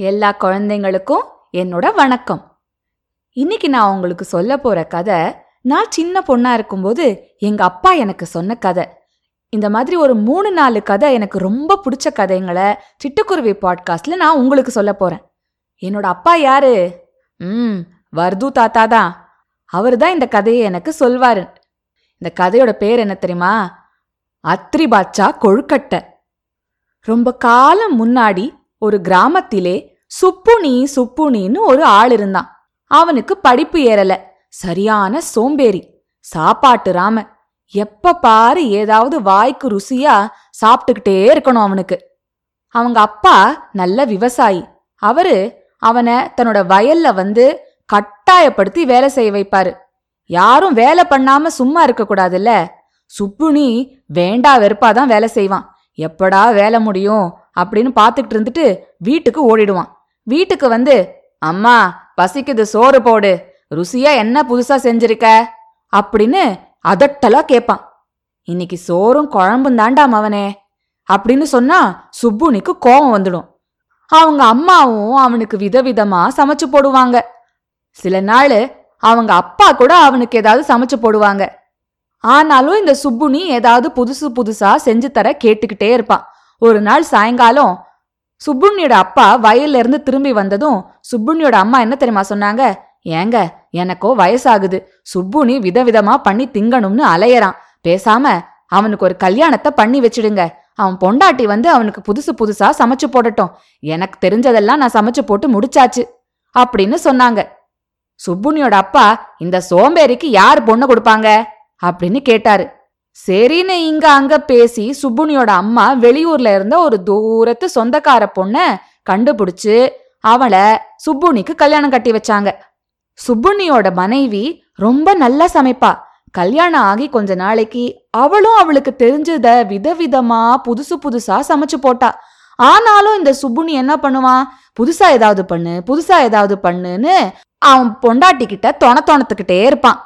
எல்லா குழந்தைங்களுக்கும் என்னோட வணக்கம். இன்னைக்கு நான் உங்களுக்கு சொல்ல போற கதை நான் சின்ன பொண்ணா இருக்கும்போது எங்க அப்பா எனக்கு சொன்ன கதை. இந்த மாதிரி ஒரு மூணு நாலு கதை எனக்கு ரொம்ப பிடிச்ச கதைங்களை சிட்டுக்குருவி பாட்காஸ்ட்ல நான் உங்களுக்கு சொல்ல போறேன். என்னோட அப்பா யாரு? ம் வர்து தாத்தா தான். அவர் தான் இந்த கதையை எனக்கு சொல்வாரு. இந்த கதையோட பேர் என்ன தெரியுமா? அத்ரி பாட்சா கொழுக்கட்டை. ரொம்ப காலம் முன்னாடி ஒரு கிராமத்திலே சுப்புனி சுப்புனின்னு ஒரு ஆள் இருந்தான். அவனுக்கு படிப்பு ஏறல. சரியான சோம்பேறி. சாப்பாட்டு ராம. எப்ப பாரு ஏதாவது வாய்க்கு ருசியா சாப்பிட்டுக்கிட்டே இருக்கணும் அவனுக்கு. அவங்க அப்பா நல்ல விவசாயி. அவரு அவனை தன்னோட வயல்ல வந்து கட்டாயப்படுத்தி வேலை செய்ய வைப்பாரு. யாரும் வேலை பண்ணாம சும்மா இருக்க கூடாதுல்ல? சுப்புனி வேண்டா வெறுப்பாதான் வேலை செய்வான். எப்படா வேலை முடியும்? அப்படின்னு பார்த்துக்கிட்டு இருந்துட்டு வீட்டுக்கு ஓடிடுவான். வீட்டுக்கு வந்து அம்மா பசிக்குது சோறு போடு. ருசியா என்ன புதுசா செஞ்சிருக்க? அப்படின்னு அதட்டலா கேட்பான் இன்னைக்கு சோறும் குழம்பும் தாண்டா மவனே அப்படின்னு சொன்னா சுப்புனிக்கு கோபம் வந்துடும். அவங்க அம்மாவும் அவனுக்கு விதவிதமா சமைச்சு போடுவாங்க. சில நாள் அவங்க அப்பா கூட அவனுக்கு ஏதாவது சமைச்சு போடுவாங்க. ஆனாலும் இந்த சுப்புனி ஏதாவது புதுசு புதுசா செஞ்சு தர கேட்டுக்கிட்டே இருப்பான். ஒரு நாள் சாயங்காலம் சுப்புண்ணியோட அப்பா வயல்ல இருந்து திரும்பி வந்ததும் சுப்புண்ணியோட அம்மா என்ன தெரியுமா சொன்னாங்க? ஏங்க எனக்கோ வயசாகுது. சுப்புனி விதவிதமா பண்ணி திங்கணும்னு அலையறான். பேசாம அவனுக்கு ஒரு கல்யாணத்தை பண்ணி வச்சிடுங்க. அவன் பொண்டாட்டி வந்து அவனுக்கு புதுசு புதுசா சமைச்சு போடட்டும். எனக்கு தெரிஞ்சதெல்லாம் நான் சமைச்சு போட்டு முடிச்சாச்சு அப்படின்னு சொன்னாங்க. சுப்புனியோட அப்பா இந்த சோம்பேறிக்கு யார் பொண்ணு கொடுப்பாங்க? அப்படின்னு கேட்டாரு. சரின்னு இங்க அங்க பேசி சுப்புனியோட அம்மா வெளியூர்ல இருந்த ஒரு தூரத்து சொந்தக்கார பொண்ண கண்டுபிடிச்சு அவளை சுப்புனிக்கு கல்யாணம் கட்டி வச்சாங்க. சுப்புனியோட மனைவி ரொம்ப நல்லா சமைப்பா. கல்யாணம் ஆகி கொஞ்ச நாளைக்கு அவளும் அவளுக்கு தெரிஞ்சத விதவிதமா புதுசு புதுசா சமைச்சு போட்டா. ஆனாலும் இந்த சுப்புனி என்ன பண்ணுவான் புதுசா ஏதாவது பண்ணு புதுசா ஏதாவது பண்ணுன்னு அவன் பொண்டாட்டி கிட்ட தொண தொணத்துக்கிட்டே இருப்பான்.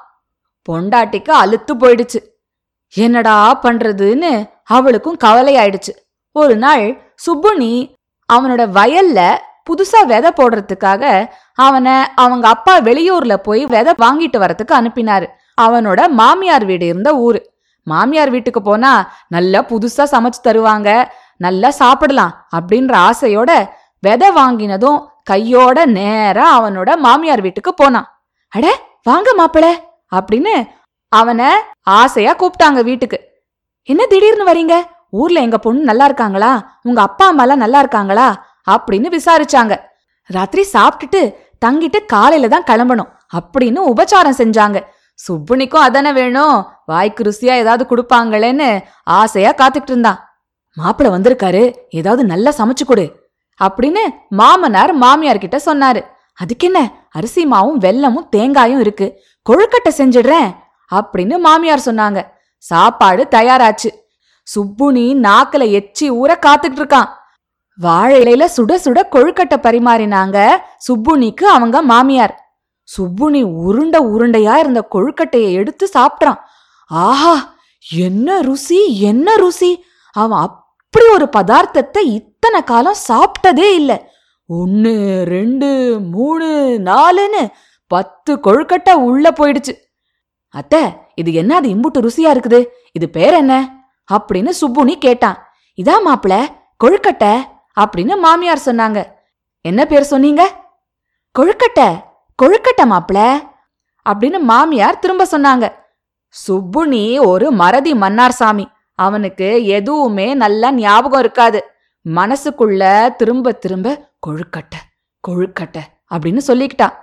பொண்டாட்டிக்கு அழுத்து போயிடுச்சு. என்னடா பண்றதுன்னு அவளுக்கும் கவலை ஆயிடுச்சு ஒரு நாள் சுப்புனி அவனோட வயல்ல புதுசா விதை போடுறதுக்காக அவனை அவங்க அப்பா வெளியூர்ல போய் விதை வாங்கிட்டு வரதுக்கு அனுப்பினாரு. அவனோட மாமியார் வீடு இருந்த ஊரு. மாமியார் வீட்டுக்கு போனா நல்லா புதுசா சமைச்சு தருவாங்க நல்லா சாப்பிடலாம் அப்படின்ற ஆசையோட விதை வாங்கினதும் கையோட நேரா அவனோட மாமியார் வீட்டுக்கு போனான். அட வாங்க மாப்பிள அப்படின்னு அவனை ஆசையா கூப்பிட்டாங்க வீட்டுக்கு. என்ன திடீர்னு வரீங்க? ஊர்ல எங்க பொண்ணு நல்லா இருக்காங்களா? உங்க அப்பா அம்மாலாம் நல்லா இருக்காங்களா? அப்படின்னு விசாரிச்சாங்க. ராத்திரி சாப்பிட்டுட்டு தங்கிட்டு காலையில தான் கிளம்பணும் அப்படின்னு உபச்சாரம் செஞ்சாங்க. சுப்புனிக்கும் அதானே வேணும். வாய்க்கு ருசியா ஏதாவது கொடுப்பாங்களேன்னு ஆசையா காத்துக்கிட்டு இருந்தான். மாப்பிள வந்திருக்காரு. ஏதாவது நல்லா சமைச்சு கொடு. அப்படின்னு மாமனார் மாமியார் கிட்ட சொன்னாரு. அதுக்கு என்ன அரிசி மாவும் வெல்லமும் தேங்காயும் இருக்கு. கொழுக்கட்டை செஞ்சிடுறேன். அப்படின்னு மாமியார் சொன்னாங்க. சாப்பாடு தயாராச்சு. சுப்புனி நாக்கில் எச்சி ஊற காத்துக்கிட்டு இருக்கான். வாழை இலையில சுட சுட கொழுக்கட்டை பரிமாறினாங்க சுப்புனிக்கு அவங்க மாமியார். சுப்புனி உருண்டை உருண்டையா இருந்த கொழுக்கட்டையை எடுத்து சாப்பிட்றான். ஆஹா என்ன ருசி என்ன ருசி. அவன் அப்படி ஒரு பதார்த்தத்தை இத்தனை காலம் சாப்பிட்டதே இல்லை. ஒன்று ரெண்டு மூணு நாலுன்னு பத்து கொழுக்கட்டை உள்ள போயிடுச்சு. அத்தை இது என்ன அது இம்புட்டு ருசியா இருக்குது? இது பேர் என்ன? அப்படின்னு சுப்புனி கேட்டான். இதான் மாப்பிள கொழுக்கட்டை? அப்படின்னு மாமியார் சொன்னாங்க. என்ன பேர் சொன்னீங்க? கொழுக்கட்டை. கொழுக்கட்டை மாப்பிள? அப்படின்னு மாமியார் திரும்ப சொன்னாங்க. சுப்புனி ஒரு மறதி மன்னார் சாமி. அவனுக்கு எதுவுமே நல்லா ஞாபகம் இருக்காது. மனசுக்குள்ள திரும்ப திரும்ப கொழுக்கட்டை கொழுக்கட்டை அப்படின்னு சொல்லிக்கிட்டான்.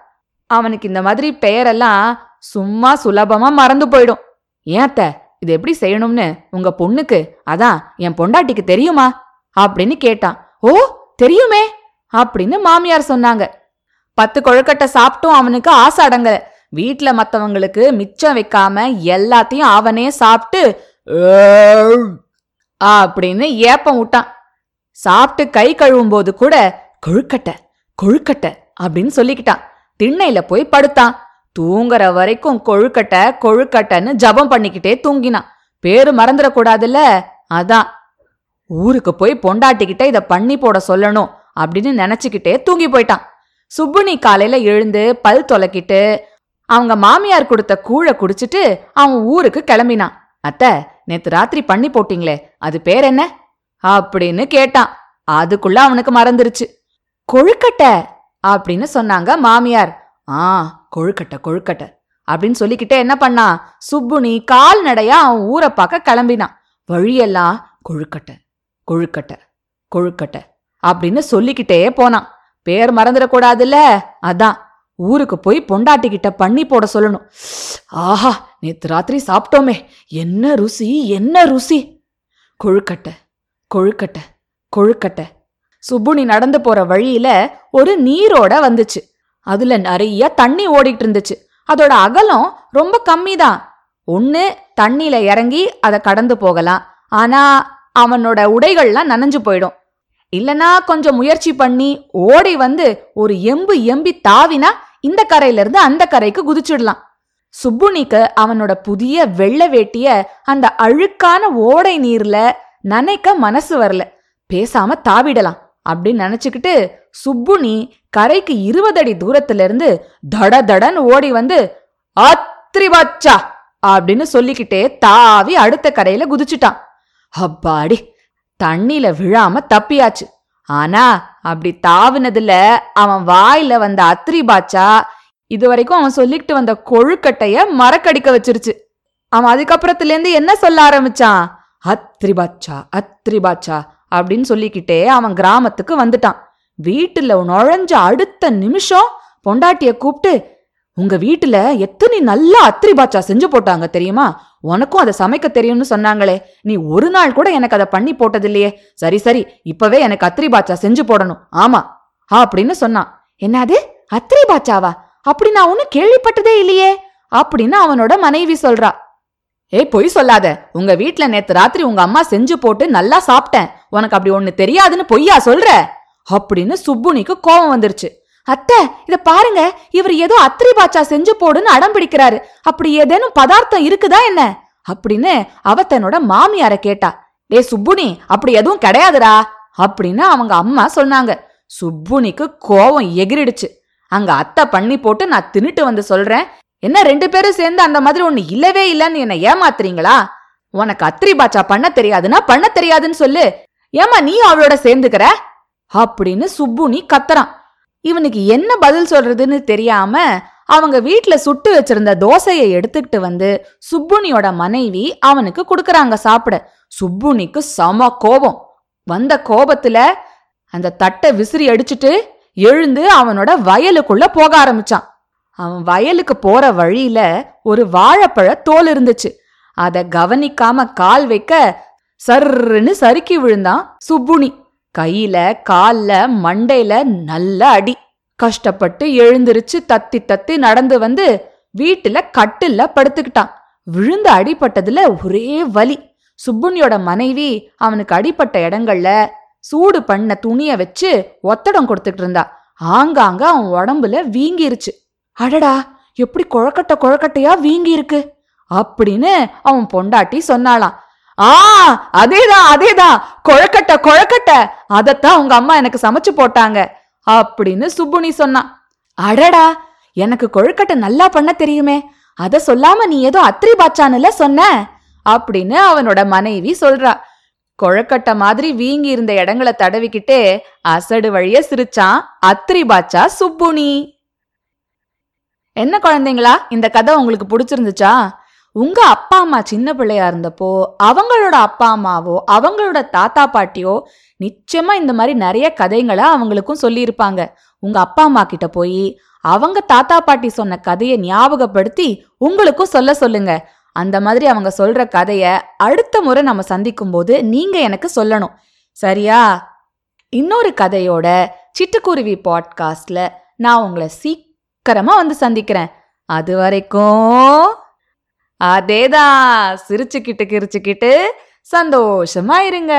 அவனுக்கு இந்த மாதிரி பெயரெல்லாம் சும்மா சுலபமா மறந்து போயிடும். ஏன் இது எப்படி செய்யணும்னு உங்க பொண்ணுக்கு அதான் என் பொண்டாட்டிக்கு தெரியுமா? அப்படின்னு கேட்டான். ஓ தெரியுமே அப்படின்னு மாமியார் சொன்னாங்க. பத்து கொழுக்கட்டை சாப்பிட்டும் அவனுக்கு ஆசை அடங்கல. வீட்ல மத்தவங்களுக்கு மிச்சம் வைக்காம எல்லாத்தையும் அவனே சாப்பிட்டு அப்படின்னு ஏப்பம் விட்டான் சாப்பிட்டு கை கழுவும் போது கூட கொழுக்கட்டை கொழுக்கட்டை அப்படின்னு சொல்லிக்கிட்டான். திண்ணையில போய் படுத்தான். தூங்குற வரைக்கும் கொழுக்கட்டை கொழுக்கட்டைன்னு ஜபம் பண்ணிக்கிட்டே தூங்கினான். பேரு மறந்துடக்கூடாதுல்ல? அதான். ஊருக்கு போய் பொண்டாட்டிக்கிட்ட இதை பண்ணி போட சொல்லணும் அப்படின்னு நினைச்சுக்கிட்டே தூங்கி போயிட்டான். சுப்புனி காலையில எழுந்து பல் தொலைக்கிட்டு அவங்க மாமியார் கொடுத்த கூழை குடிச்சிட்டு அவன் ஊருக்கு கிளம்பினான். அத்த நேத்து ராத்திரி பண்ணி போட்டீங்களே அது பேர் என்ன? அப்படின்னு கேட்டான். அதுக்குள்ள அவனுக்கு மறந்துருச்சு. கொழுக்கட்டை? அப்படின்னு சொன்னாங்க மாமியார். ஆ கொழுக்கட்டை கொழுக்கட்டை. அப்படின்னு சொல்லிக்கிட்டே என்ன பண்ணான் சுப்புனி கால்நடையா அவன் ஊரை பார்க்க கிளம்பினான். வழியெல்லாம் கொழுக்கட்டை கொழுக்கட்டை கொழுக்கட்டை அப்படின்னு சொல்லிக்கிட்டே போனான். பேர் மறந்துடக்கூடாதுல்ல? அதான். ஊருக்கு போய் பொண்டாட்டிக்கிட்ட பண்ணி போட சொல்லணும். ஆஹா நேத்து ராத்திரி சாப்பிட்டோமே. என்ன ருசி என்ன ருசி. கொழுக்கட்டை கொழுக்கட்டை கொழுக்கட்டை. சுப்புனி நடந்து போற வழியில ஒரு நீரோட வந்துச்சு. அதுல நிறைய தண்ணி ஓடிட்டு இருந்துச்சு. அதோட அகலம் ரொம்ப கம்மி தான் ஒன்று தண்ணியில இறங்கி அதை கடந்து போகலாம். ஆனா அவனோட உடைகள்லாம் நனைஞ்சு போயிடும். இல்லனா கொஞ்சம் முயற்சி பண்ணி ஓடி வந்து ஒரு எம்பு எம்பி தாவினா இந்த கரையில இருந்து அந்த கரைக்கு குதிச்சிடலாம். சுப்புனிக்கு அவனோட புதிய வெள்ளை வேட்டிய அந்த அழுக்கான ஓடை நீர்ல நனைக்க மனசு வரல. பேசாம தாவிடலாம். அப்படின்னு நினைச்சுக்கிட்டு சுப்புனி கரைக்கு இருபது அடி தூரத்துல இருந்து தட ஓடி வந்து அத்ரி அப்படின்னு சொல்லிக்கிட்டே தாவி அடுத்த கரையில குதிச்சுட்டான். அப்பாடி தண்ணியில விழாம தப்பியாச்சு. ஆனா அப்படி தாவினதுல அவன் வாயில வந்த அத்ரி பாச்சா இது வரைக்கும் அவன் சொல்லிக்கிட்டு வந்த கொழுக்கட்டைய மரக்கடிக்க வச்சிருச்சு. அவன் அதுக்கப்புறத்துல இருந்து என்ன சொல்ல ஆரம்பிச்சான்? அத்ரி பாச்சா அத்ரி பாச்சா அப்படின்னு சொல்லிக்கிட்டே அவன் கிராமத்துக்கு வந்துட்டான். வீட்டுல நுழைஞ்ச அடுத்த நிமிஷம் பொண்டாட்டிய கூப்பிட்டு உங்க வீட்டுல எத்தனை நல்ல அத்திரி பாச்சா செஞ்சு போட்டாங்க தெரியுமா? உனக்கும் அதை சமைக்க தெரியும்னு சொன்னாங்களே. நீ ஒரு நாள் கூட எனக்கு அதை பண்ணி போட்டதில்லையே. சரி சரி இப்பவே எனக்கு அத்திரி பாச்சா செஞ்சு போடணும். ஆமா அப்படின்னு சொன்னான். என்னது? அத்திரி பாச்சாவா அப்படி நான் ஒன்னும் கேள்விப்பட்டதே இல்லையே அப்படின்னு அவனோட மனைவி சொல்றா. ஏய் பொய் சொல்லாத. உங்க வீட்டுல நேத்து ராத்திரி உங்க அம்மா செஞ்சு போட்டு நல்லா சாப்பிட்டேன். உனக்கு அப்படி ஒண்ணு தெரியாதுன்னு பொய்யா சொல்ற? அப்படின்னு சுப்புனிக்கு கோபம் வந்துருச்சு. அத்தை இத பாருங்க. இவர் ஏதோ அத்திரி பாச்சா செஞ்சு போடுன்னு அடம் பிடிக்கிறாரு. அப்படி ஏதேனும் பதார்த்தம் இருக்குதா என்ன? அப்படின்னு அவ தன்னோட மாமியார கேட்டா. டே சுப்புனி அப்படி எதுவும் கிடையாதுடா. அப்படின்னு அவங்க அம்மா சொன்னாங்க. சுப்புனிக்கு கோவம் எகிரிடுச்சு. அங்க அத்தை பண்ணி போட்டு நான் தின்னுட்டு வந்து சொல்றேன். என்ன ரெண்டு பேரும் சேர்ந்து அந்த மாதிரி ஒண்ணு இல்லவே இல்லைன்னு என்ன ஏமாத்துறீங்களா? உனக்கு அத்திரி பாச்சா பண்ண தெரியாதுன்னா பண்ண தெரியாதுன்னு சொல்லு. ஏமா நீ அவளோட சேர்ந்துக்கிற? அப்படின்னு சுப்புனி கத்துறான். இவனுக்கு என்ன பதில் சொல்றதுன்னு தெரியாம அவங்க வீட்டுல சுட்டு வச்சிருந்த தோசையை எடுத்துக்கிட்டு வந்து சுப்புனியோட மனைவி அவனுக்கு கொடுக்கறாங்க சாப்பிட. சுப்புனிக்கு சம கோபம். வந்த கோபத்துல அந்த தட்டை விசிறி அடிச்சிட்டு எழுந்து அவனோட வயலுக்குள்ள போக ஆரம்பிச்சான். அவன் வயலுக்கு போற வழியில ஒரு வாழைப்பழ தோல் இருந்துச்சு. அத கவனிக்காம கால் வைக்க சர்ன்னு சறுக்கி விழுந்தான் சுப்புனி. கையில கால்ல மண்டையில நல்ல அடி. கஷ்டப்பட்டு எழுந்திருச்சு தத்தி தத்தி நடந்து வந்து வீட்டுல கட்டில்ல படுத்துக்கிட்டான். விழுந்து அடிபட்டதுல ஒரே வலி. சுப்புனியோட மனைவி அவனுக்கு அடிப்பட்ட இடங்கள்ல சூடு பண்ண துணிய வச்சு ஒத்தடம் கொடுத்துட்டு இருந்தா. ஆங்காங்க அவன் உடம்புல வீங்கிருச்சு. அடடா எப்படி குழக்கட்ட குழக்கட்டையா வீங்கி இருக்கு அப்படின்னு அவன் பொண்டாட்டி சொன்னாளாம். ஆ அதேதான் அதேதான் கொழக்கட்டை கொழக்கட்டை. அதத்தான் உங்க அம்மா எனக்கு சமைச்சு போட்டாங்க. அப்படின்னு சுப்புனி சொன்னான் அடடா எனக்கு கொழுக்கட்டை நல்லா பண்ண தெரியுமே. அத சொல்லாம நீ ஏதோ அத்திரி பாச்சானுல சொன்ன? அப்படின்னு அவனோட மனைவி சொல்றா. கொழக்கட்டை மாதிரி வீங்கி இருந்த இடங்களை தடவிக்கிட்டே அசடு வழிய சிரிச்சான் அத்திரி பாச்சா சுப்புனி. என்ன குழந்தைங்களா? இந்த கதை உங்களுக்கு பிடிச்சிருந்துச்சா? உங்கள் அப்பா அம்மா சின்ன பிள்ளையா இருந்தப்போ அவங்களோட அப்பா அம்மாவோ அவங்களோட தாத்தா பாட்டியோ நிச்சயமாக இந்த மாதிரி நிறைய கதைகளை அவங்களுக்கும் சொல்லியிருப்பாங்க. உங்கள் அப்பா அம்மா கிட்ட போய் அவங்க தாத்தா பாட்டி சொன்ன கதையை ஞாபகப்படுத்தி உங்களுக்கும் சொல்ல சொல்லுங்க. அந்த மாதிரி அவங்க சொல்ற கதையை அடுத்த முறை நம்ம சந்திக்கும் போது நீங்க எனக்கு சொல்லணும். சரியா? இன்னொரு கதையோட சிட்டுக்குருவி பாட்காஸ்ட்ல நான் உங்களை சீக்கிரமா வந்து சந்திக்கிறேன். அது வரைக்கும் அதேதான் சிரிச்சுக்கிட்டு கிரிச்சுக்கிட்டு சந்தோஷமா இருங்க